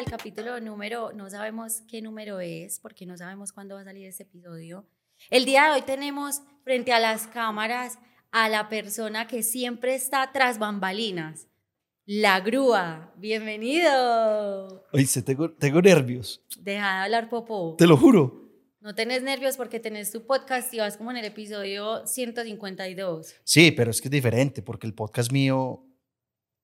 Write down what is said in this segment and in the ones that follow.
al capítulo número, no sabemos qué número es, porque no sabemos cuándo va a salir este episodio. El día de hoy tenemos frente a las cámaras a la persona que siempre está tras bambalinas, la grúa. Bienvenido. Oye, tengo, tengo nervios. Deja de hablar, Popo. Te lo juro. No tenés nervios porque tenés tu podcast y vas como en el episodio 152. Sí, pero es que es diferente porque el podcast mío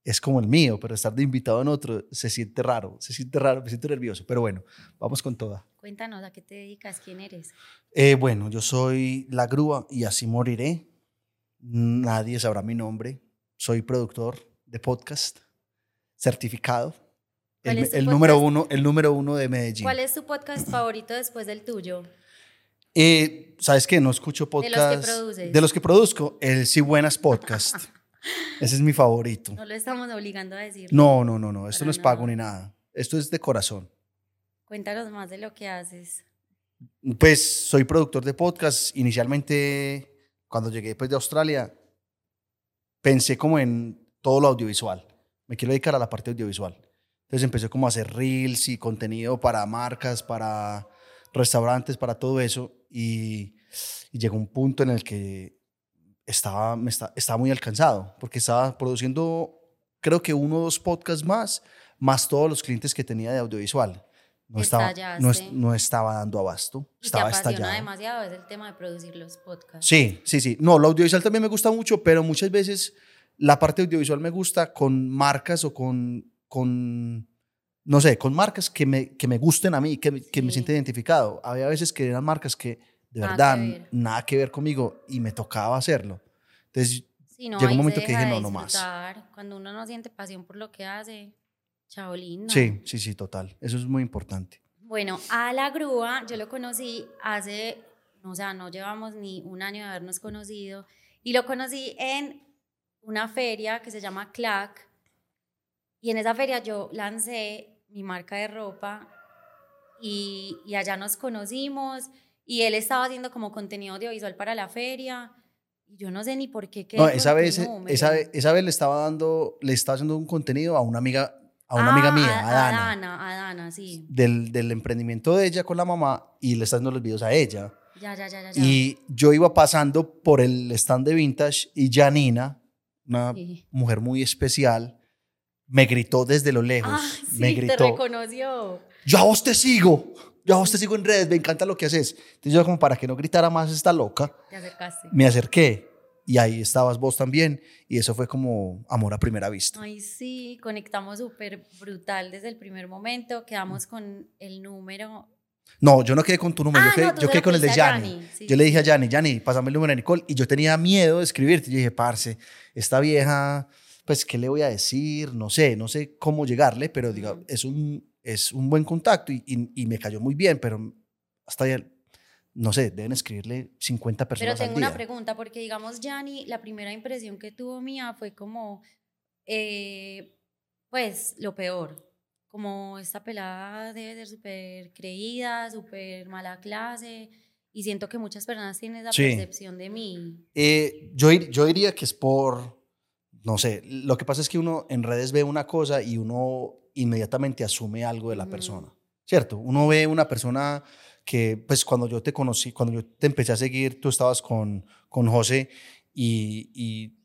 es como el mío, pero estar de invitado en otro se siente raro, se siente raro, me siento nervioso. Pero bueno, vamos con toda. Cuéntanos, ¿a qué te dedicas? ¿Quién eres? Eh, bueno, yo soy La Grúa y así moriré. Nadie sabrá mi nombre. Soy productor de podcast, certificado. ¿Cuál El, el podcast? número uno, el número uno de Medellín. ¿Cuál es tu podcast favorito después del tuyo? Eh, ¿Sabes qué? No escucho De podcast. los que produces. De los que produzco, el Sí Buenas Podcast. Ese es mi favorito. No lo estamos obligando a decir. No, no, no, no. Esto no es pago nada. ni nada. Esto es de corazón. Cuéntanos más de lo que haces. Pues soy productor de podcast. Inicialmente, cuando llegué después de Australia, pensé como en todo lo audiovisual. Me quiero dedicar a la parte audiovisual. Entonces empecé como a hacer reels y contenido para marcas, para restaurantes, para todo eso. Y, y llegó un punto en el que estaba, me esta- estaba muy alcanzado, porque estaba produciendo, creo que uno o dos podcasts más, más todos los clientes que tenía de audiovisual. No estaba, no, no estaba dando abasto, Y te estaba apasiona estallado. demasiado es el tema de producir los podcasts. Sí, sí, sí. No, lo audiovisual también me gusta mucho, pero muchas veces la parte audiovisual me gusta con marcas o con, con no sé, con marcas que me, que me gusten a mí, que, que me sienta identificado. Había veces que eran marcas que de Nada verdad que nada que ver conmigo y me tocaba hacerlo. Entonces, Sí, no, Llegó un momento que dije, no, no más. Cuando uno no siente pasión por lo que hace, chaolín. sí, sí, sí, total. Eso es muy importante. Bueno, a la grúa yo lo conocí hace, o sea, no llevamos ni un año de habernos conocido y lo conocí en una feria que se llama CLAC y en esa feria yo lancé mi marca de ropa y, y allá nos conocimos y él estaba haciendo como contenido audiovisual para la feria y yo no sé ni por qué. No, esa vez, número. esa, vez- esa vez le estaba dando, le estaba haciendo un contenido a una amiga, a una Ah, amiga mía, a, Dana. a Dana, a Dana, sí. del, del emprendimiento de ella con la mamá y le está dando los videos a ella. Ya, ya, ya, ya. ya. Y yo iba pasando por el stand de vintage y Janina, una Sí. mujer muy especial, me gritó desde lo lejos. Ah, sí, me te gritó, reconoció. yo a vos te sigo, yo a te sigo en redes, me encanta lo que haces. Entonces yo como para que no gritara más esta loca, Te acercaste. me acerqué y ahí estabas vos también y eso fue como amor a primera vista. Ay, sí, conectamos súper brutal desde el primer momento. Quedamos con el número. No, yo no quedé con tu número, Ah, yo quedé, no, tú yo se quedé lo con el de pediste a Yanni. Yanni, sí. Yo le dije a Yanni, Yanni, pásame el número de Nicole. Y yo tenía miedo de escribirte. Yo dije, parce, esta vieja, pues, ¿qué le voy a decir? No sé, no sé cómo llegarle, pero diga, Mm. es, un, es un buen contacto y, y- y me cayó muy bien, pero hasta ya, no sé, deben escribirle 50 Pero personas tengo al una día. pregunta, porque digamos, Yanni, la primera impresión que tuvo mía fue como, eh, pues, lo peor. Como esta pelada debe ser súper creída, súper mala clase. Y siento que muchas personas tienen esa Sí. percepción de mí. Eh, yo, yo diría que es por, no sé, lo que pasa es que uno en redes ve una cosa y uno inmediatamente asume algo de la persona, ¿cierto? Uno ve una persona que, pues cuando yo te conocí, cuando yo te empecé a seguir, tú estabas con, con José y, y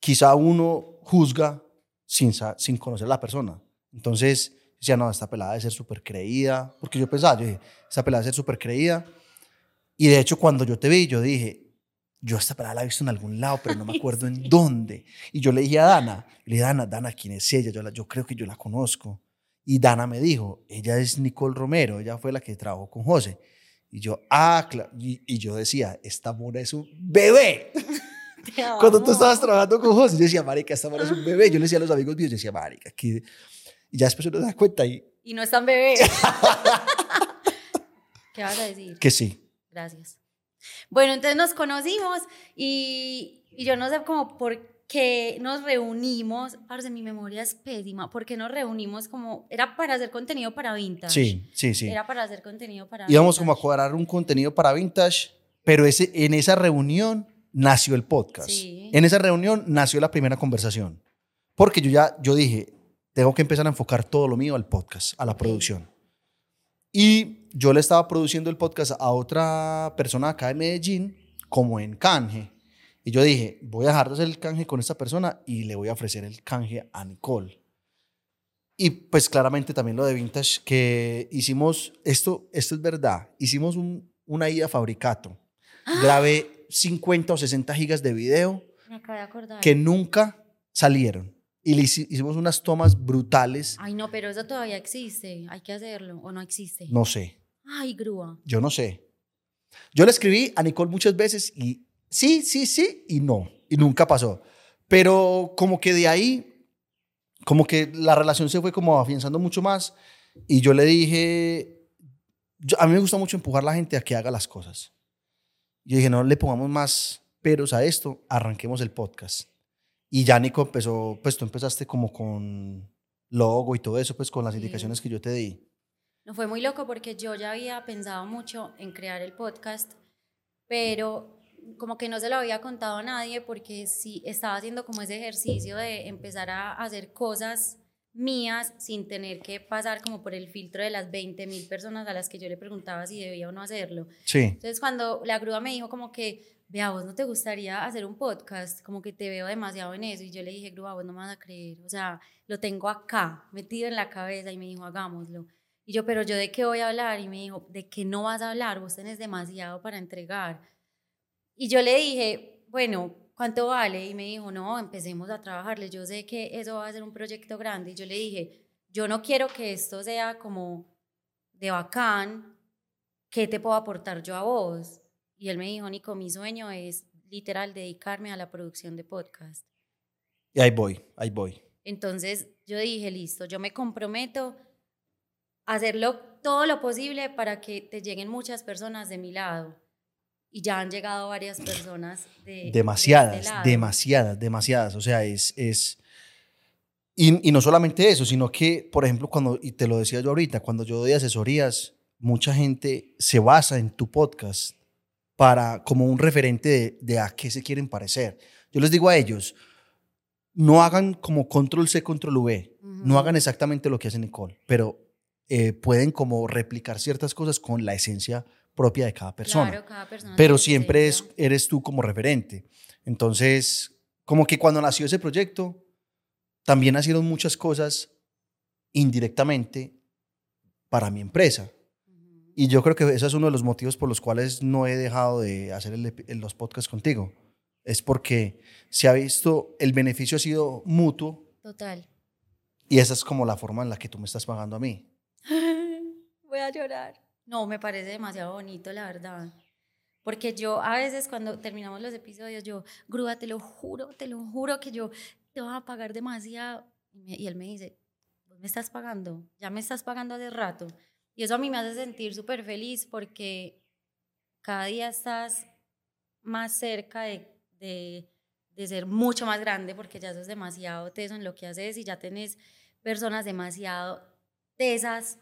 quizá uno juzga sin, sin conocer a la persona. Entonces, decía, no, esta pelada debe ser súper creída, porque yo pensaba, yo dije, esta pelada debe ser súper creída. Y de hecho, cuando yo te vi, yo dije, yo esta pelada la he visto en algún lado, pero no me acuerdo en dónde. Y yo le dije a Dana, le dije, Dana, Dana, ¿quién es ella? Yo, la- yo creo que yo la conozco. Y Dana me dijo, ella es Nicole Romero, ella fue la que trabajó con José. Y yo, ah, claro. Y, y yo decía, esta mona es un bebé. Cuando tú estabas trabajando con José, yo decía, marica, esta mona es un bebé. Yo le decía a los amigos míos, yo decía, marica, que... Y ya después uno se da cuenta y Y no es tan bebé. ¿Qué vas a decir? que sí. Gracias. Bueno, entonces nos conocimos y, y yo no sé cómo por qué nos reunimos. Parce, mi memoria es pésima. ¿Por qué nos reunimos como. Era para hacer contenido para Vintage. Sí, sí, sí. Era para hacer contenido para Íbamos como a Vintage. cuadrar un contenido para Vintage, pero ese, en esa reunión nació el podcast. Sí. En esa reunión nació la primera conversación. Porque yo ya, yo dije, tengo que empezar a enfocar todo lo mío al podcast, a la producción. Y yo le estaba produciendo el podcast a otra persona acá de Medellín, como en canje. Y yo dije, voy a dejar de hacer el canje con esta persona y le voy a ofrecer el canje a Nicole. Y pues claramente también lo de Vintage, que hicimos, esto, esto es verdad, hicimos un, una ida fabricato. Grabé 50 o 60 gigas de video Me acabo de acordar. que nunca salieron. Y le hici- hicimos unas tomas brutales, Ay, no, pero eso todavía existe. Hay que hacerlo. ¿O no existe? no sé, Ay, grúa. yo no sé. Yo le escribí a Nicole muchas veces y sí, sí, sí y no. Y nunca pasó. Pero como que de ahí, como que la relación se fue como afianzando mucho más. Y yo le dije, yo- a mí me gusta mucho empujar a la gente a que haga las cosas. Yo dije, no le pongamos más peros a esto, arranquemos el podcast. Y ya Nico empezó, pues tú empezaste como con logo y todo eso, pues con las Sí. indicaciones que yo te di. No fue muy loco porque yo ya había pensado mucho en crear el podcast, pero como que no se lo había contado a nadie porque sí estaba haciendo como ese ejercicio de empezar a hacer cosas mías sin tener que pasar como por el filtro de las 20 mil personas a las que yo le preguntaba si debía o no hacerlo. Sí. Entonces cuando la grúa me dijo como que, vea, vos no te gustaría hacer un podcast, como que te veo demasiado en eso. Y yo le dije, grúa, vos no me vas a creer. O sea, lo tengo acá, metido en la cabeza. Y me dijo, hagámoslo. Y yo, pero yo de qué voy a hablar? Y me dijo, ¿de qué no vas a hablar? Vos tenés demasiado para entregar. Y yo le dije, bueno, ¿cuánto vale? Y me dijo, no, empecemos a trabajarle. Yo sé que eso va a ser un proyecto grande. Y yo le dije, yo no quiero que esto sea como de bacán, ¿qué te puedo aportar yo a vos? Y él me dijo, Nico, mi sueño es literal dedicarme a la producción de podcast. Y ahí voy, ahí voy. Entonces yo dije, listo, yo me comprometo a hacerlo todo lo posible para que te lleguen muchas personas de mi lado. Y ya han llegado varias personas de, de este demasiadas, demasiadas, demasiadas. O sea, es... es y, y no solamente eso, sino que, por ejemplo, cuando, y te lo decía yo ahorita, cuando yo doy asesorías, mucha gente se basa en tu podcast para como un referente de, de a qué se quieren parecer. Yo les digo a ellos, no hagan como control C, control V, no Ujú. hagan exactamente lo que hace Nicole, pero eh, pueden como replicar ciertas cosas con la esencia propia de cada persona Claro, cada persona pero siempre es, eres tú como referente. Entonces, como que cuando nació ese proyecto, también nacieron muchas cosas indirectamente para mi empresa. Y yo creo que ese es uno de los motivos por los cuales no he dejado de hacer el los podcasts contigo. Es porque se ha visto, el beneficio ha sido mutuo Total. y esa es como la forma en la que tú me estás pagando a mí. Voy a llorar. No, me parece demasiado bonito, la verdad. Porque yo a veces cuando terminamos los episodios, yo, Grúa, te lo juro, te lo juro que yo te voy a pagar demasiado. Y, me- y él me dice, ¿vos me estás pagando? Ya me estás pagando hace rato. Y eso a mí me hace sentir súper feliz porque cada día estás más cerca de, de, de ser mucho más grande porque ya sos demasiado teso en lo que haces y ya tenés personas demasiado tesas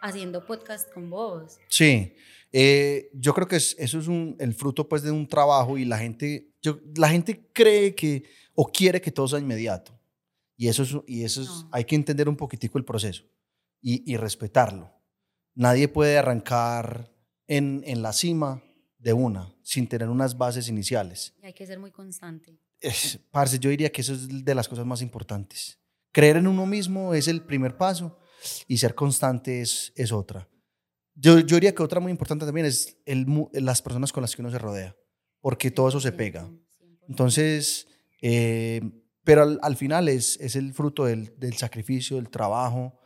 haciendo podcast con vos. Sí, eh, yo creo que es- eso es un- el fruto pues de un trabajo y la gente, yo, la gente cree que o quiere que todo sea inmediato. Y eso es, y eso es No. hay que entender un poquitico el proceso y, y respetarlo. Nadie puede arrancar en, en la cima de una sin tener unas bases iniciales. Y hay que ser muy constante. Es, parce, yo diría que eso es de las cosas más importantes. Creer en uno mismo es el primer paso y ser constante es, es otra. Yo, yo diría que otra muy importante también es el, las personas con las que uno se rodea, porque todo eso se pega. 100%, 100%. Entonces, eh, pero al, al final es, es el fruto del, del sacrificio, del trabajo.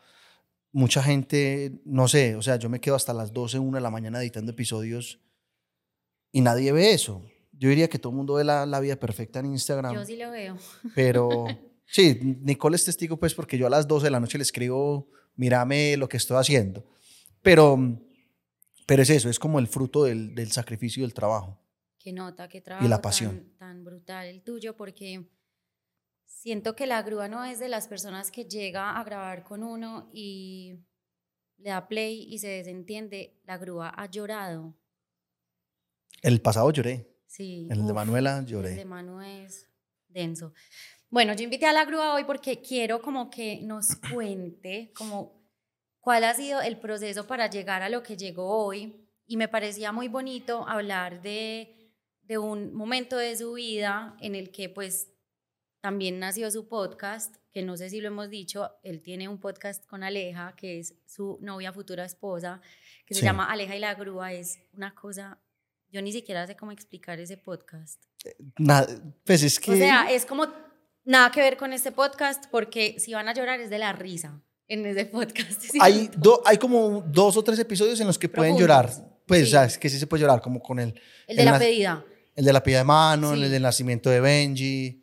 Mucha gente, no sé, o sea, yo me quedo hasta las 12, 1 de la mañana editando episodios y nadie ve eso. Yo diría que todo el mundo ve la, la vida perfecta en Instagram. Yo sí lo veo. Pero sí, Nicole es testigo, pues, porque yo a las 12 de la noche le escribo, mírame lo que estoy haciendo. Pero, pero es eso, es como el fruto del, del sacrificio y del trabajo. Qué nota, qué trabajo la pasión. Tan, tan brutal el tuyo, porque siento que la grúa no es de las personas que llega a grabar con uno y le da play y se desentiende. La grúa ha llorado. El pasado lloré. Sí. En el de Manuela El de lloré. Manu es denso. Bueno, yo invité a la grúa hoy porque quiero como que nos cuente como cuál ha sido el proceso para llegar a lo que llegó hoy. Y me parecía muy bonito hablar de, de un momento de su vida en el que pues también nació su podcast, que no sé si lo hemos dicho, él tiene un podcast con Aleja, que es su novia futura esposa, que se Sí. llama Aleja y la grúa, es una cosa, yo ni siquiera sé cómo explicar ese podcast. Nada, pues es que... O sea, es como nada que ver con este podcast, porque si van a llorar es de la risa en ese podcast. ¿sí? hay, do- hay como dos o tres episodios en los que pueden llorar. Profundos, Pues, sí. o sea, es que sí se puede llorar, como con el, el de la la- pedida. el de la pilla de mano, Sí. el del nacimiento de Benji.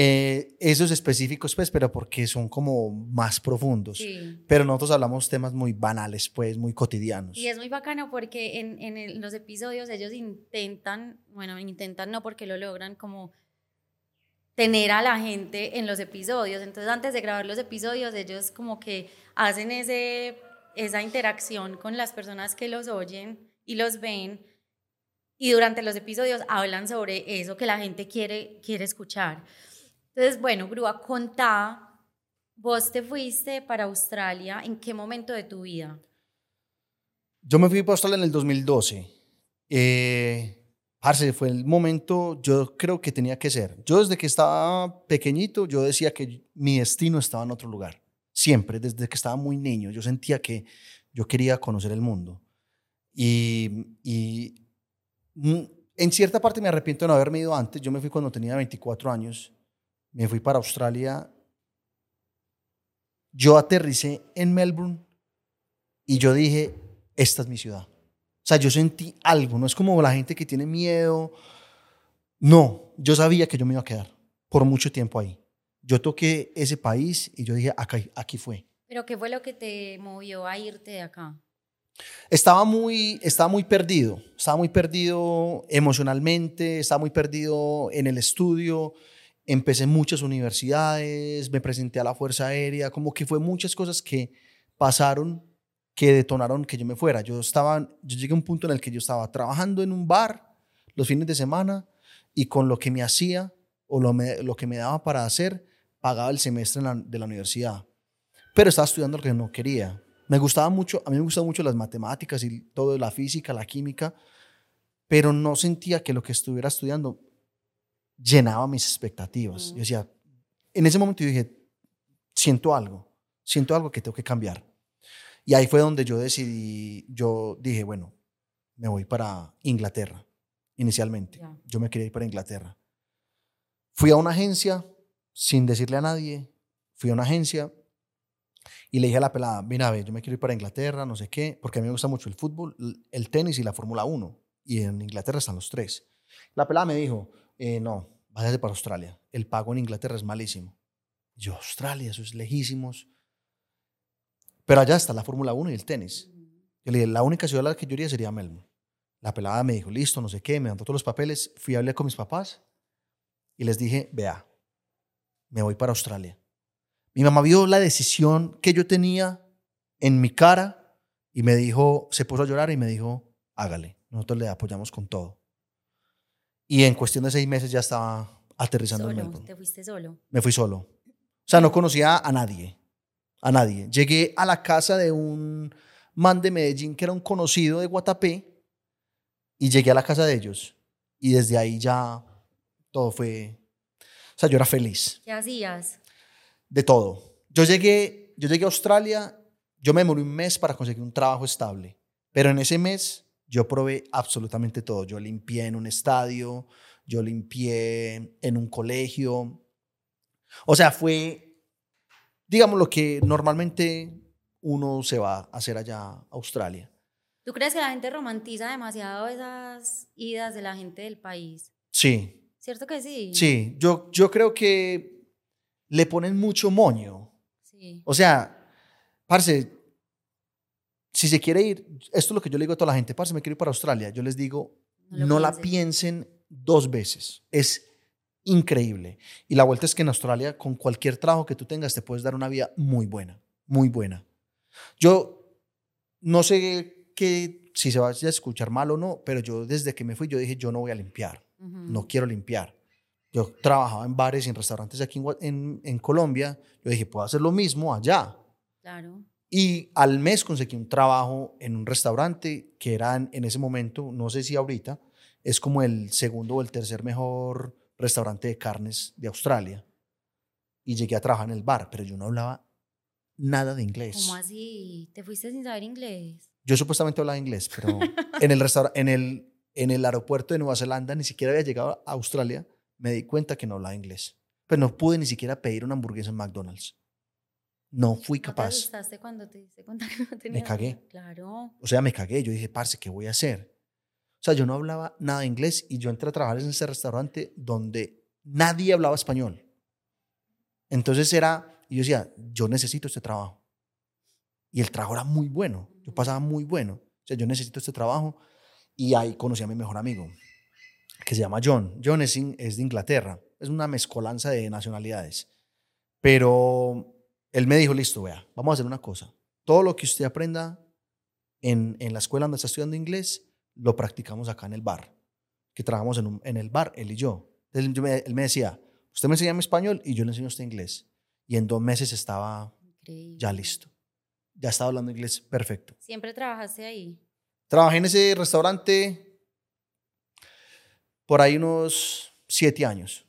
eh, esos específicos, pues, pero porque son como más profundos. Sí. Pero nosotros hablamos temas muy banales, pues, muy cotidianos. Y es muy bacano porque en, en el- los episodios ellos intentan, bueno, intentan no porque lo logran como tener a la gente en los episodios. Entonces antes de grabar los episodios ellos como que hacen ese, esa interacción con las personas que los oyen y los ven. Y durante los episodios hablan sobre eso que la gente quiere, quiere escuchar. Entonces, bueno, Grúa, contá, vos te fuiste para Australia, ¿en qué momento de tu vida? Yo me fui para Australia en el 2012. Eh, parce, fue el momento, yo creo que tenía que ser. Yo desde que estaba pequeñito, yo decía que mi destino estaba en otro lugar. Siempre, desde que estaba muy niño, yo sentía que yo quería conocer el mundo. Y, y mm, en cierta parte me arrepiento de no haberme ido antes. Yo me fui cuando tenía 24 años. Me fui para Australia. Yo aterricé en Melbourne y yo dije, esta es mi ciudad. O sea, yo sentí algo, no es como la gente que tiene miedo. No, yo sabía que yo me iba a quedar por mucho tiempo ahí. Yo toqué ese país y yo dije, acá, aquí fue. ¿Pero qué fue lo que te movió a irte de acá? Estaba muy, estaba muy perdido, estaba muy perdido emocionalmente, estaba muy perdido en el estudio. Empecé en muchas universidades, me presenté a la Fuerza Aérea, como que fue muchas cosas que pasaron que detonaron que yo me fuera. Yo estaba, yo llegué a un punto en el que yo estaba trabajando en un bar los fines de semana y con lo que me hacía o lo, me- lo que me daba para hacer, pagaba el semestre la- de la universidad. Pero estaba estudiando lo que no quería. Me gustaba mucho, a mí me gustaban mucho las matemáticas y todo, la física, la química, pero no sentía que lo que estuviera estudiando llenaba mis expectativas. Mm. Yo decía, en ese momento yo dije, siento algo, siento algo que tengo que cambiar. Y ahí fue donde yo decidí, yo dije, bueno, me voy para Inglaterra, inicialmente. Yo me quería ir para Inglaterra. Fui a una agencia sin decirle a nadie, fui a una agencia y le dije a la pelada, mira, ve, yo me quiero ir para Inglaterra, no sé qué, porque a mí me gusta mucho el fútbol, el tenis y la Fórmula 1. Y en Inglaterra están los tres. La pelada me dijo, eh, no, váyase para Australia. El pago en Inglaterra es malísimo. Yo, Australia, eso es lejísimos. Pero allá está la Fórmula 1 y el tenis. Yo le dije, la única ciudad a la que yo iría sería Melbourne. La pelada me dijo, listo, no sé qué, me mandó todos los papeles. Fui a hablar con mis papás y les dije, vea, me voy para Australia. Mi mamá vio la decisión que yo tenía en mi cara y me dijo, se puso a llorar y me dijo, hágale, nosotros le apoyamos con todo. Y en cuestión de seis meses ya estaba aterrizando en Solo, Melbourne. te fuiste solo. Me fui solo. O sea, no conocía a nadie. A nadie. Llegué a la casa de un man de Medellín que era un conocido de Guatapé y llegué a la casa de ellos. Y desde ahí ya todo fue... O sea, yo era feliz ¿Qué hacías? de todo. Yo llegué, yo llegué a Australia, yo me demoré un mes para conseguir un trabajo estable, pero en ese mes yo probé absolutamente todo. Yo limpié en un estadio, yo limpié en un colegio. O sea, fue, digamos, lo que normalmente uno se va a hacer allá a Australia. ¿Tú crees que la gente romantiza demasiado esas idas de la gente del país? Sí, ¿Cierto que sí? sí, yo, yo creo que le ponen mucho moño. Sí. O sea, parce, si se quiere ir, esto es lo que yo le digo a toda la gente, parce, me quiero ir para Australia. Yo les digo, No no, la piensen dos veces. Es increíble. Y la vuelta es que en Australia, con cualquier trabajo que tú tengas, te puedes dar una vida muy buena, muy buena. Yo no sé que, si se vaya a escuchar mal o no, pero yo desde que me fui, yo dije, yo no voy a limpiar, no quiero limpiar. Yo trabajaba en bares y en restaurantes aquí en, Gua- en, en Colombia. Yo dije, puedo hacer lo mismo allá. Claro. Y al mes conseguí un trabajo en un restaurante que era en, en ese momento, no sé si ahorita, es como el segundo o el tercer mejor restaurante de carnes de Australia. Y llegué a trabajar en el bar, pero yo no hablaba nada de inglés. ¿Cómo así? ¿Te fuiste sin saber inglés? Yo supuestamente hablaba inglés, pero en el, restaura- en, el, en el aeropuerto de Nueva Zelanda ni siquiera había llegado a Australia, me di cuenta que no hablaba inglés. Pero no pude ni siquiera pedir una hamburguesa en McDonald's. No fui ¿No te capaz. cuando te diste cuenta que no tenías cagué. inglés? Claro. O sea, me cagué. Yo dije, parce, ¿qué voy a hacer? O sea, yo no hablaba nada de inglés y yo entré a trabajar en ese restaurante donde nadie hablaba español. Entonces era, y yo decía, yo necesito este trabajo. Y el trabajo era muy bueno. Yo pasaba muy bueno. O sea, yo necesito este trabajo. Y ahí conocí a mi mejor amigo, que se llama John. John es, in- es de Inglaterra. Es una mezcolanza de nacionalidades. Pero él me dijo, listo, vea, vamos a hacer una cosa. Todo lo que usted aprenda en, en la escuela donde está estudiando inglés, lo practicamos acá en el bar. Que trabajamos en, un- en el bar, él y yo. Entonces yo me- él me decía, usted me enseña mi español y yo le enseño a usted inglés. Y en dos meses estaba Increíble. ya listo. Ya estaba hablando inglés perfecto. ¿Siempre trabajaste ahí? Trabajé en ese restaurante por ahí unos siete años.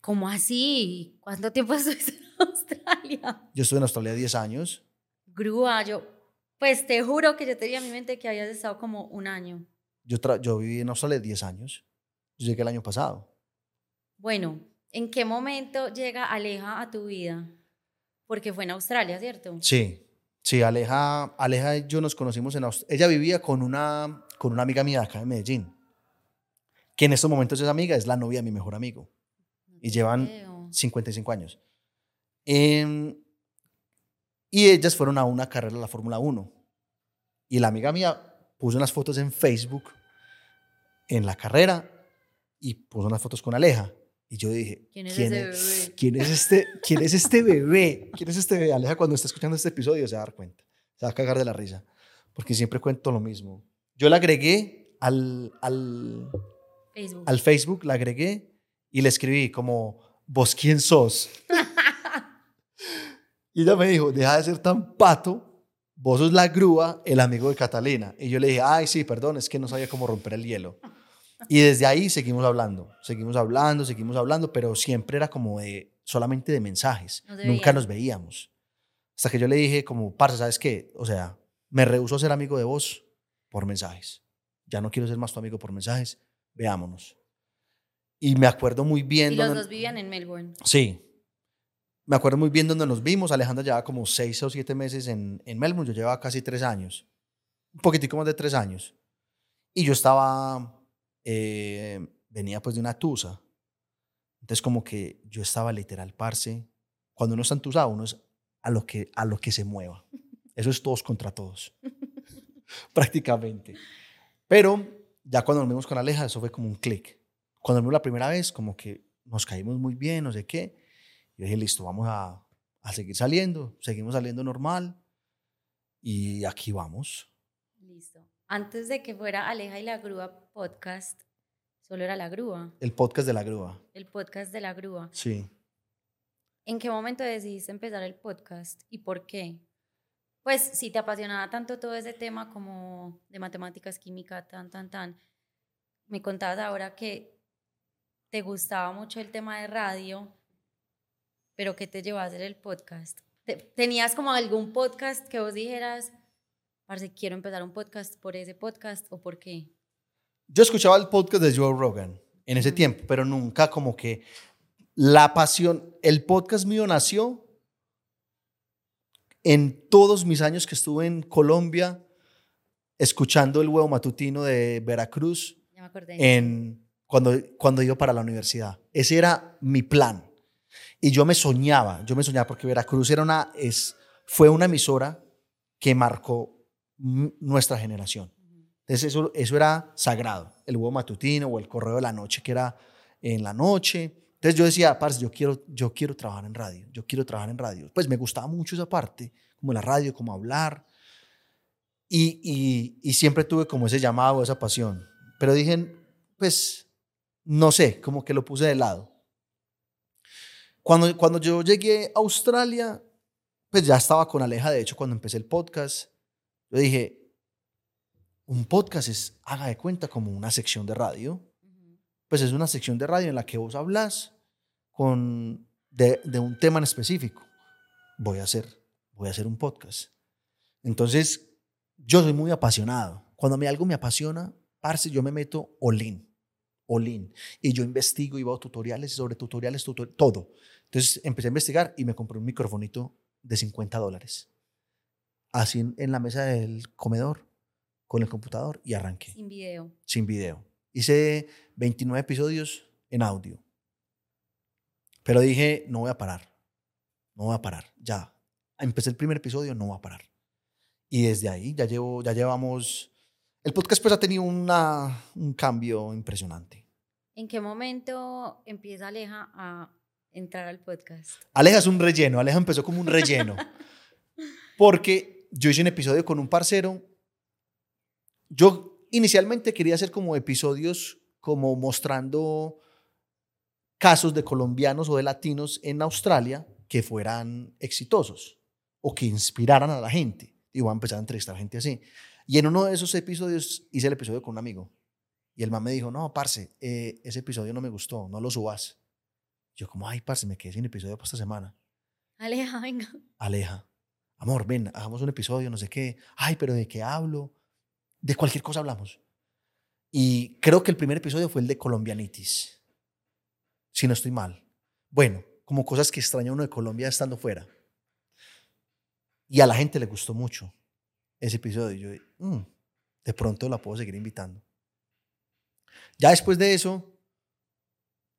¿Cómo así? ¿Cuánto tiempo estuviste en Australia? Yo estuve en Australia 10 años. Grúa, yo, pues te juro que yo tenía en mi mente que habías estado como un año. Yo, tra- yo viví en Australia 10 años. Yo llegué el año pasado. Bueno, ¿en qué momento llega Aleja a tu vida? Porque fue en Australia, ¿cierto? Sí, sí, Aleja, Aleja y yo nos conocimos en Australia. Ella vivía con una, con una amiga mía acá de Medellín, que en estos momentos esa amiga es la novia de mi mejor amigo No y llevan creo. 55 años. Em, y ellas fueron a una carrera de la Fórmula 1. Y la amiga mía puso unas fotos en Facebook en la carrera y puso unas fotos con Aleja. Y yo dije, ¿Quién es ese bebé? ¿Quién es este, quién es este bebé? ¿Quién es este bebé? Aleja cuando está escuchando este episodio se va a dar cuenta. Se va a cagar de la risa. Porque siempre cuento lo mismo. Yo la agregué al, al, Facebook. al Facebook, la agregué y le escribí como, ¿vos quién sos? y ella me dijo, deja de ser tan pato, vos sos la grúa, el amigo de Catalina. Y yo le dije, ay, sí, perdón, es que no sabía cómo romper el hielo. Y desde ahí seguimos hablando, seguimos hablando, seguimos hablando, pero siempre era como de, solamente de mensajes. Nunca nos veíamos. Hasta que yo le dije como, parce, ¿sabes qué? O sea, me rehuso a ser amigo de vos por mensajes. Ya no quiero ser más tu amigo por mensajes. Veámonos. Y me acuerdo muy bien. y los dónde- dos vivían en Melbourne. Sí. Me acuerdo muy bien donde nos vimos. Alejandra llevaba como seis o siete meses en, en Melbourne. Yo llevaba casi tres años. Un poquitico más de tres años. Y yo estaba, eh, venía pues de una tusa. Entonces como que yo estaba literal, parce. Cuando uno está entusado, uno es a lo que, a lo que se mueva. Eso es todos contra todos. Prácticamente. Pero ya cuando nos vimos con Aleja, eso fue como un clic. Cuando nos la primera vez, como que nos caímos muy bien, no sé qué. Yo dije, listo, vamos a, a seguir saliendo. Seguimos saliendo normal. Y aquí vamos. Listo. Antes de que fuera Aleja y la Grúa podcast, solo era la Grúa, El podcast de la grúa. el podcast de la Grúa. Sí. ¿En qué momento decidiste empezar el podcast y por qué? Pues si te apasionaba tanto todo ese tema como de matemáticas, química, tan, tan, tan, me contabas ahora que te gustaba mucho el tema de radio, pero ¿qué te llevó a hacer el podcast? Te- ¿Tenías como algún podcast que vos dijeras, parce, quiero empezar un podcast por ese podcast o por qué? Yo escuchaba el podcast de Joe Rogan en ese tiempo, pero nunca como que la pasión, el podcast mío nació en todos mis años que estuve en Colombia, escuchando el huevo matutino de Veracruz Ya me acordé. en, cuando, cuando iba para la universidad. Ese era mi plan. Y yo me soñaba, yo me soñaba porque Veracruz era una, es, fue una emisora que marcó nuestra generación. Entonces eso, eso era sagrado, el huevo matutino o el correo de la noche que era en la noche. Entonces yo decía, parce, yo quiero, yo quiero trabajar en radio, yo quiero trabajar en radio. Pues me gustaba mucho esa parte, como la radio, como hablar. Y, y, y siempre tuve como ese llamado, esa pasión. Pero dije, pues no sé, como que lo puse de lado. Cuando, cuando yo llegué a Australia, pues ya estaba con Aleja, de hecho, cuando empecé el podcast, yo dije, un podcast es, haga de cuenta, como una sección de radio. Pues es una sección de radio en la que vos hablas con, de, de un tema en específico. Voy a hacer, voy a hacer un podcast. Entonces, yo soy muy apasionado. Cuando a mí algo me apasiona, parce, yo me meto all-in. All-in. Y yo investigo y veo tutoriales sobre tutoriales, todo. Entonces empecé a investigar y me compré un microfonito de 50 dólares. Así en, en la mesa del comedor, con el computador y arranqué. Sin video. Sin video. Hice 29 episodios en audio. Pero dije, no voy a parar. No voy a parar. Ya. Empecé el primer episodio, no voy a parar. Y desde ahí ya, llevo, ya llevamos... El podcast pues ha tenido una, un cambio impresionante. ¿En qué momento empieza Aleja a entrar al podcast? Aleja es un relleno. Aleja empezó como un relleno. porque yo hice un episodio con un parcero. Yo inicialmente quería hacer como episodios como mostrando casos de colombianos o de latinos en Australia que fueran exitosos o que inspiraran a la gente. Y voy a empezar a entrevistar gente así. Y en uno de esos episodios hice el episodio con un amigo. Y el man me dijo, no, parce, eh, ese episodio no me gustó, no lo subas. Yo como, ay, parce, me quedé sin episodio para esta semana. Aleja, venga. Aleja, amor, ven, hagamos un episodio, no sé qué. Ay, pero ¿de qué hablo? De cualquier cosa hablamos. Y creo que el primer episodio fue el de colombianitis. Si no estoy mal. Bueno, como cosas que extraña uno de Colombia estando fuera. Y a la gente le gustó mucho ese episodio. Yo, mm, de pronto la puedo seguir invitando. Ya después de eso,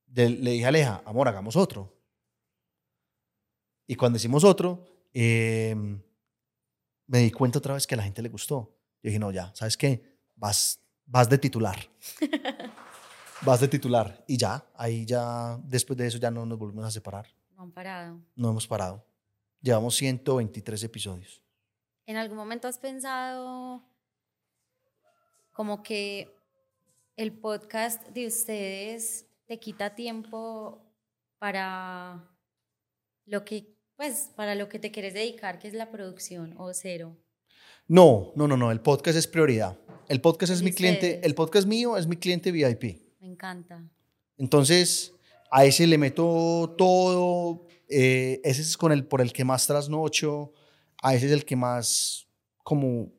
de- le dije a Aleja, amor, hagamos otro. Y cuando hicimos otro, eh, me di cuenta otra vez que a la gente le gustó. Yo dije, no, ya, ¿sabes qué? Vas, vas de titular. vas de titular. Y ya, ahí ya, después de eso ya no nos volvimos a separar. No han parado. No hemos parado. Llevamos 123 episodios. ¿En algún momento has pensado como que el podcast de ustedes te quita tiempo para lo que, pues, para lo que te quieres dedicar, que es la producción, o cero? No, no, no, no. El podcast es prioridad. El podcast es ¿Y mi cliente. El podcast mío es mi cliente VIP. Me encanta. Entonces, a ese le meto todo. eh, ese es con el por el que más trasnocho. A ese es el que más como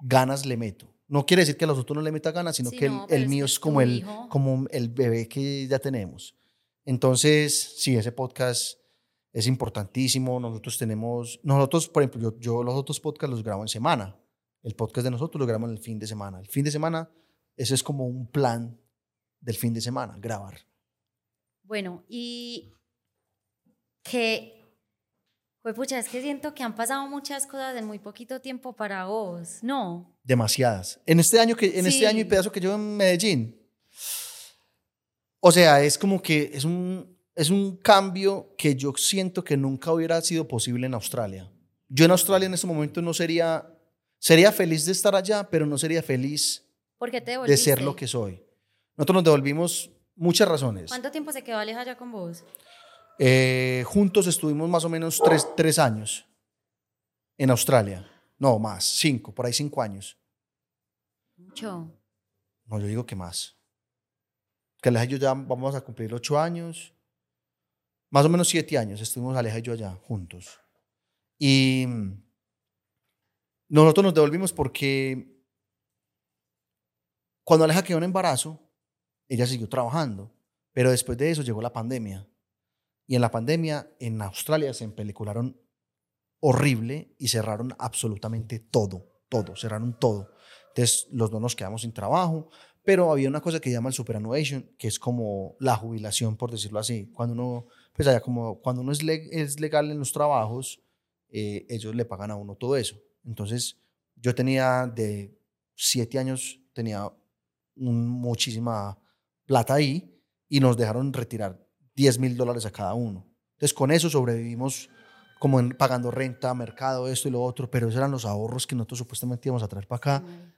ganas le meto. No quiere decir que a los otros no le meta ganas, sino Sí, que el, no, el mío es como el, hijo. como el bebé que ya tenemos. Entonces, sí, ese podcast es importantísimo. Nosotros tenemos, nosotros, por ejemplo, yo, yo los otros podcasts los grabo en semana. El podcast de nosotros lo grabamos el fin de semana. El fin de semana, ese es como un plan del fin de semana, grabar. Bueno, y que, pues pucha, es que siento que han pasado muchas cosas en muy poquito tiempo para vos, ¿no? Demasiadas. En este año, que, en este Sí. año y pedazo que llevo en Medellín. O sea, es como que es un, es un cambio que yo siento que nunca hubiera sido posible en Australia. Yo en Australia en este momento no sería, sería feliz de estar allá, pero no sería feliz ¿Por qué te de ser lo que soy. Nosotros nos devolvimos muchas razones. ¿Cuánto tiempo se quedó Aleja ya con vos? Eh, juntos estuvimos más o menos tres, tres años en Australia. No, más, cinco, por ahí cinco años. Mucho. No, yo digo que más. Que Aleja y yo ya vamos a cumplir ocho años. Más o menos siete años estuvimos Aleja y yo allá juntos. Y mm, nosotros nos devolvimos porque cuando Aleja quedó en embarazo, ella siguió trabajando. Pero después de eso llegó la pandemia. Y en la pandemia en Australia se empelicularon horrible y cerraron absolutamente todo, todo, cerraron todo. Entonces los dos nos quedamos sin trabajo, pero había una cosa que llama el superannuation, que es como la jubilación, por decirlo así. Cuando uno, pues allá como cuando uno es, es legal en los trabajos, eh, ellos le pagan a uno todo eso. Entonces yo tenía de siete años, tenía muchísima plata ahí y nos dejaron retirar 10 mil dólares a cada uno. Entonces con eso sobrevivimos como en- pagando renta, mercado, esto y lo otro, pero esos eran los ahorros que nosotros supuestamente íbamos a traer para acá Ay,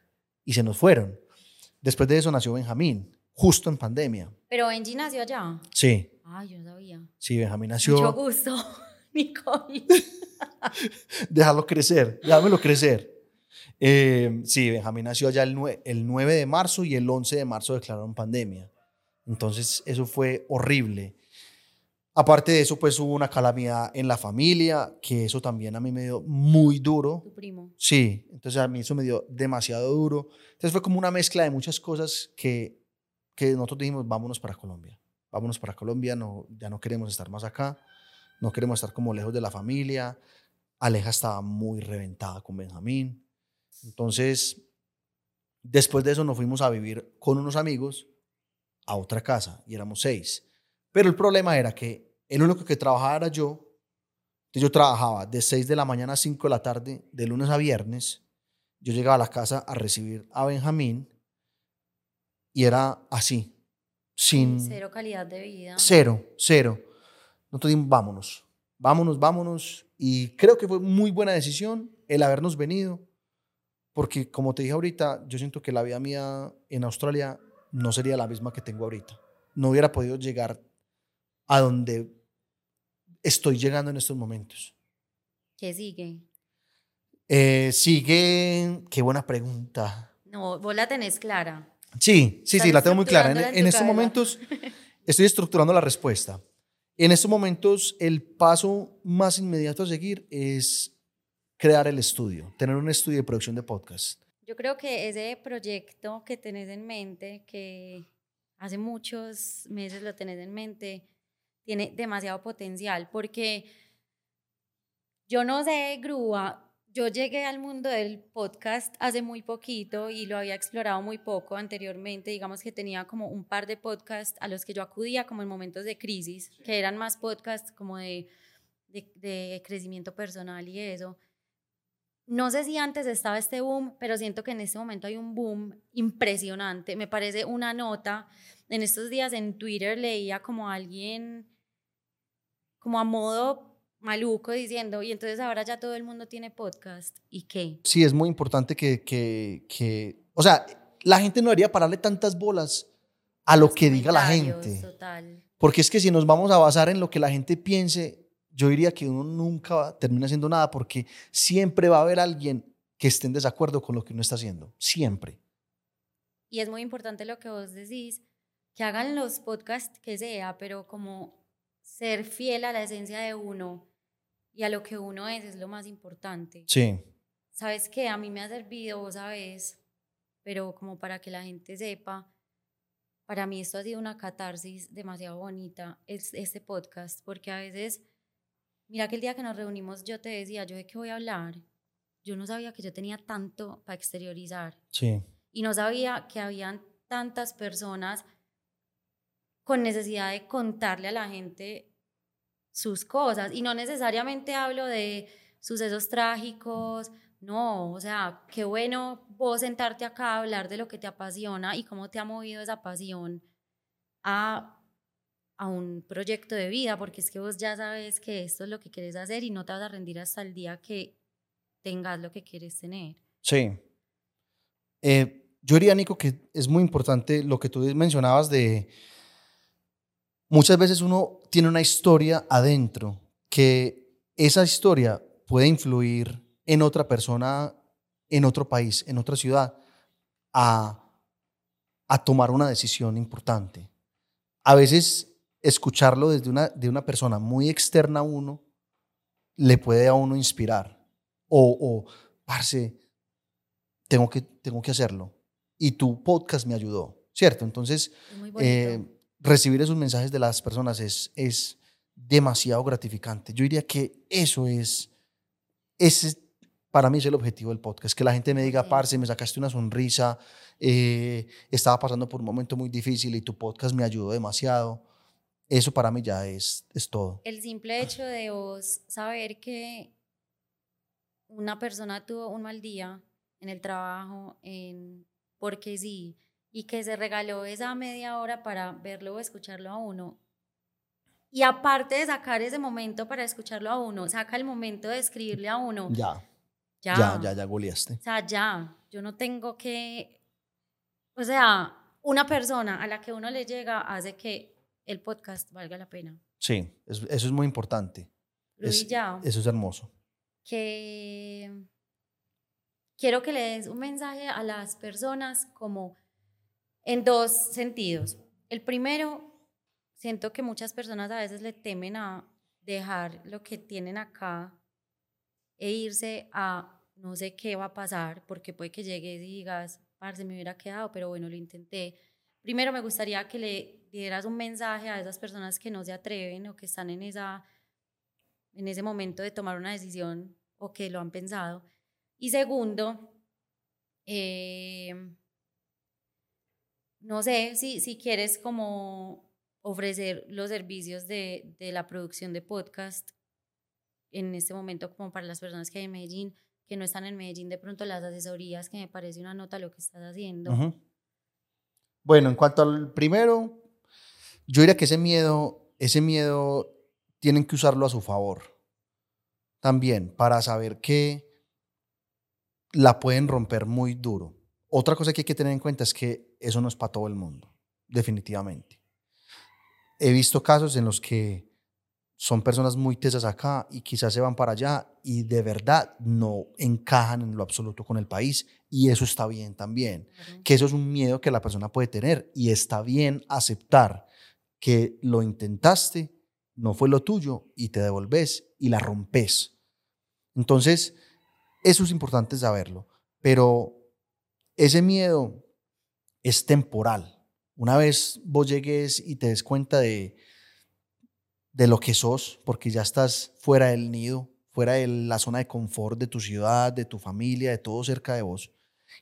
y se nos fueron. Después de eso nació Benjamín. justo en pandemia. Pero Benji nació allá. Sí, Ay, yo no sabía. sí, Benjamín Mucho nació. gusto, Nicole. Déjalo crecer, déjamelo crecer. Eh, sí, Benjamín nació allá el, el 9 de marzo y el 11 de marzo declararon pandemia. Entonces, eso fue horrible. Aparte de eso, pues hubo una calamidad en la familia, que eso también a mí me dio muy duro. Tu primo. Sí, entonces a mí eso me dio demasiado duro. Entonces fue como una mezcla de muchas cosas que, que nosotros dijimos, vámonos para Colombia. Vámonos para Colombia, no, ya no queremos estar más acá, no queremos estar como lejos de la familia. Aleja estaba muy reventada con Benjamín. Entonces, después de eso nos fuimos a vivir con unos amigos a otra casa y éramos seis. Pero el problema era que el único que trabajaba era yo. Entonces yo trabajaba de 6 de la mañana a 5 de la tarde, de lunes a viernes. Yo llegaba a la casa a recibir a Benjamín y era así, sin Cero calidad de vida. cero, cero. Nosotros dijimos, vámonos, vámonos, vámonos. Y creo que fue muy buena decisión el habernos venido, porque como te dije ahorita, yo siento que la vida mía en Australia no sería la misma que tengo ahorita. No hubiera podido llegar a donde estoy llegando en estos momentos. ¿Qué sigue? Eh, sigue, qué buena pregunta. No, vos la tenés clara. Sí, sí, sí, la tengo muy clara. En, en en estos momentos estoy estructurando la respuesta. En estos momentos, el paso más inmediato a seguir es crear el estudio, tener un estudio de producción de podcast. Yo creo que ese proyecto que tenés en mente, que hace muchos meses lo tenés en mente, tiene demasiado potencial porque yo no sé, Grúa, yo llegué al mundo del podcast hace muy poquito y lo había explorado muy poco anteriormente. Digamos que tenía como un par de podcasts a los que yo acudía como en momentos de crisis, que eran más podcasts como de, de, de crecimiento personal y eso. No sé si antes estaba este boom, pero siento que en este momento hay un boom impresionante. Me parece una nota. En estos días en Twitter leía como alguien, como a modo maluco, diciendo, y entonces ahora ya todo el mundo tiene podcast. ¿Y qué? Sí, es muy importante que, que, que o sea, la gente no debería pararle tantas bolas a lo Los que diga la gente. Total. Porque es que si nos vamos a basar en lo que la gente piense, yo diría que uno nunca termina haciendo nada porque siempre va a haber alguien que esté en desacuerdo con lo que uno está haciendo. Siempre. Y es muy importante lo que vos decís, que hagan los podcasts que sea, pero como ser fiel a la esencia de uno y a lo que uno es es lo más importante. Sí. ¿Sabes qué? A mí me ha servido, vos sabes, pero como para que la gente sepa, para mí esto ha sido una catarsis demasiado bonita, es, este podcast, porque a veces, mira que el día que nos reunimos yo te decía, yo de qué voy a hablar, yo no sabía que yo tenía tanto para exteriorizar Sí. y no sabía que habían tantas personas con necesidad de contarle a la gente sus cosas. Y no necesariamente hablo de sucesos trágicos, no, o sea, qué bueno vos sentarte acá a hablar de lo que te apasiona y cómo te ha movido esa pasión a, a un proyecto de vida, porque es que vos ya sabes que esto es lo que quieres hacer y no te vas a rendir hasta el día que tengas lo que quieres tener. Sí. Eh, yo diría, Nico, que es muy importante lo que tú mencionabas de muchas veces uno tiene una historia adentro, que esa historia puede influir en otra persona, en otro país, en otra ciudad, a, a tomar una decisión importante. A veces escucharlo desde una, de una persona muy externa a uno le puede a uno inspirar. O, o parce, tengo que, tengo que hacerlo. Y tu podcast me ayudó, ¿cierto? Entonces, eh, recibir esos mensajes de las personas es, es demasiado gratificante. Yo diría que eso es, ese es- para mí es el objetivo del podcast, que la gente me diga, parce, me sacaste una sonrisa, eh, estaba pasando por un momento muy difícil y tu podcast me ayudó demasiado. Eso para mí ya es, es todo. el simple hecho de vos saber que una persona tuvo un mal día en el trabajo, en, porque sí, y que se regaló esa media hora para verlo o escucharlo a uno. Y aparte de sacar ese momento para escucharlo a uno, saca el momento de escribirle a uno. Ya, Ya, ya, ya, ya goleaste. O sea, ya, yo no tengo que, o sea, una persona a la que uno le llega hace que el podcast valga la pena. Sí, eso, eso es muy importante. Es- Rubilla, eso es hermoso. que quiero que le des un mensaje a las personas como en dos sentidos. El primero, siento que muchas personas a veces le temen a dejar lo que tienen acá e irse a no sé qué va a pasar, porque puede que llegues y digas, parce, me hubiera quedado, pero bueno, lo intenté. Primero me gustaría que le dieras un mensaje a esas personas que no se atreven o que están en esa en ese momento de tomar una decisión o que lo han pensado. Y segundo, eh, no sé si, si quieres como ofrecer los servicios de, de la producción de podcast en este momento como para las personas que hay en Medellín, que no están en Medellín, de pronto las asesorías, que me parece una nota lo que estás haciendo. Bueno, en cuanto al primero, yo diría que ese miedo, ese miedo tienen que usarlo a su favor. También, para saber que la pueden romper muy duro. Otra cosa que hay que tener en cuenta es que eso no es para todo el mundo, definitivamente. He visto casos en los que son personas muy tesas acá y quizás se van para allá y de verdad no encajan en lo absoluto con el país y eso está bien también que eso es un miedo que la persona puede tener y está bien aceptar que lo intentaste, no fue lo tuyo y te devolves y la rompes. Entonces, eso es importante saberlo, pero ese miedo es temporal. Una vez vos llegues y te des cuenta de, de lo que sos, porque ya estás fuera del nido, fuera de la zona de confort de tu ciudad, de tu familia, de todo cerca de vos,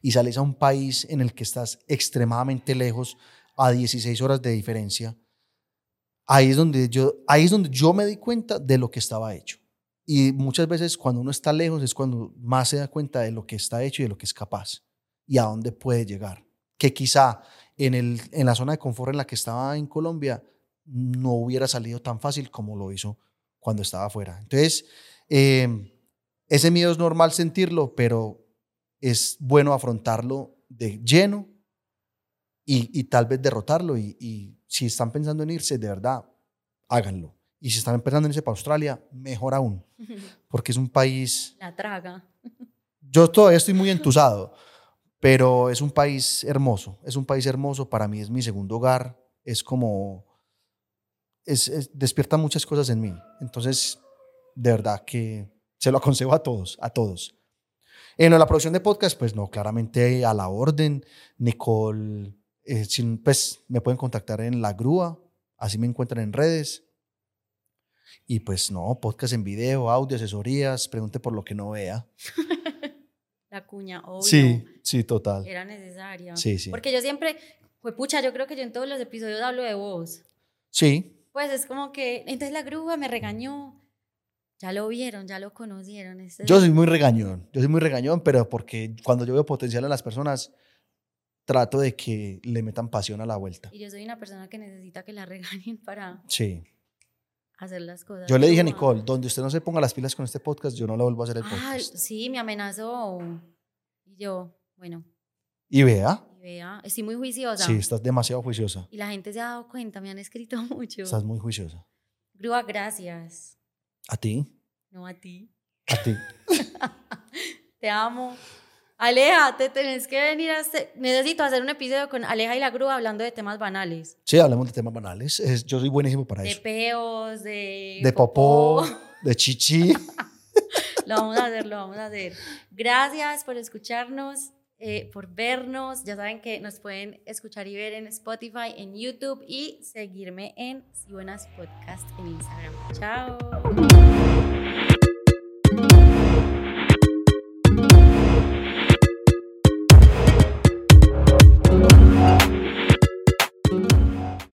y sales a un país en el que estás extremadamente lejos, a 16 horas de diferencia, ahí es donde yo, ahí es donde yo me di cuenta de lo que estaba hecho. Y muchas veces cuando uno está lejos es cuando más se da cuenta de lo que está hecho y de lo que es capaz y a dónde puede llegar. Que quizá en, el, en la zona de confort en la que estaba en Colombia no hubiera salido tan fácil como lo hizo cuando estaba afuera. Entonces, eh, ese miedo es normal sentirlo, pero es bueno afrontarlo de lleno y, y tal vez derrotarlo. Y, y si están pensando en irse, de verdad, háganlo. Y si están pensando en irse para Australia, mejor aún, porque es un país La traga. yo todavía estoy muy entusado, pero es un país hermoso, es un país hermoso, para mí es mi segundo hogar, es como, es, es- despierta muchas cosas en mí, entonces, de verdad que se lo aconsejo a todos, a todos. En la producción de podcast, pues no, claramente a la orden, Nicole, eh, sin- pues me pueden contactar en La Grúa, así me encuentran en redes. Y pues no, podcast en video, audio, asesorías, pregunte por lo que no vea. La cuña, obvio. Sí, sí, total. Era necesaria. Sí, sí. Porque yo siempre, pues pucha, yo creo que yo en todos los episodios hablo de vos. Sí, Pues es como que, entonces la grúa me regañó. Ya lo vieron, ya lo conocieron. este yo soy muy regañón. Yo soy muy regañón, pero porque cuando yo veo potencial en las personas, trato de que le metan pasión a la vuelta. Y yo soy una persona que necesita que la regañen para Sí. Hacer las cosas. Yo le dije a. Nicole, donde usted no se ponga las pilas con este podcast, yo no le vuelvo a hacer el Ah, podcast. sí, me amenazó. Y yo, bueno, Y vea, y vea, estoy muy juiciosa. sí, estás demasiado juiciosa. Y la gente se ha dado cuenta, me han escrito mucho. Estás muy juiciosa. Grúa, gracias. ¿A ti? No a ti. ¿A ti? Te amo. Aleja, te tenés que venir a hacer. Necesito hacer un episodio con Aleja y la grúa hablando de temas banales. Sí, hablemos de temas banales. Es- yo soy buenísimo para De eso. peos, de. De popó, de chichi. Lo vamos a hacer, lo vamos a hacer. Gracias por escucharnos, eh, por vernos. Ya saben que nos pueden escuchar y ver en Spotify, en YouTube y seguirme en Si Buenas Podcast en Instagram. Chao.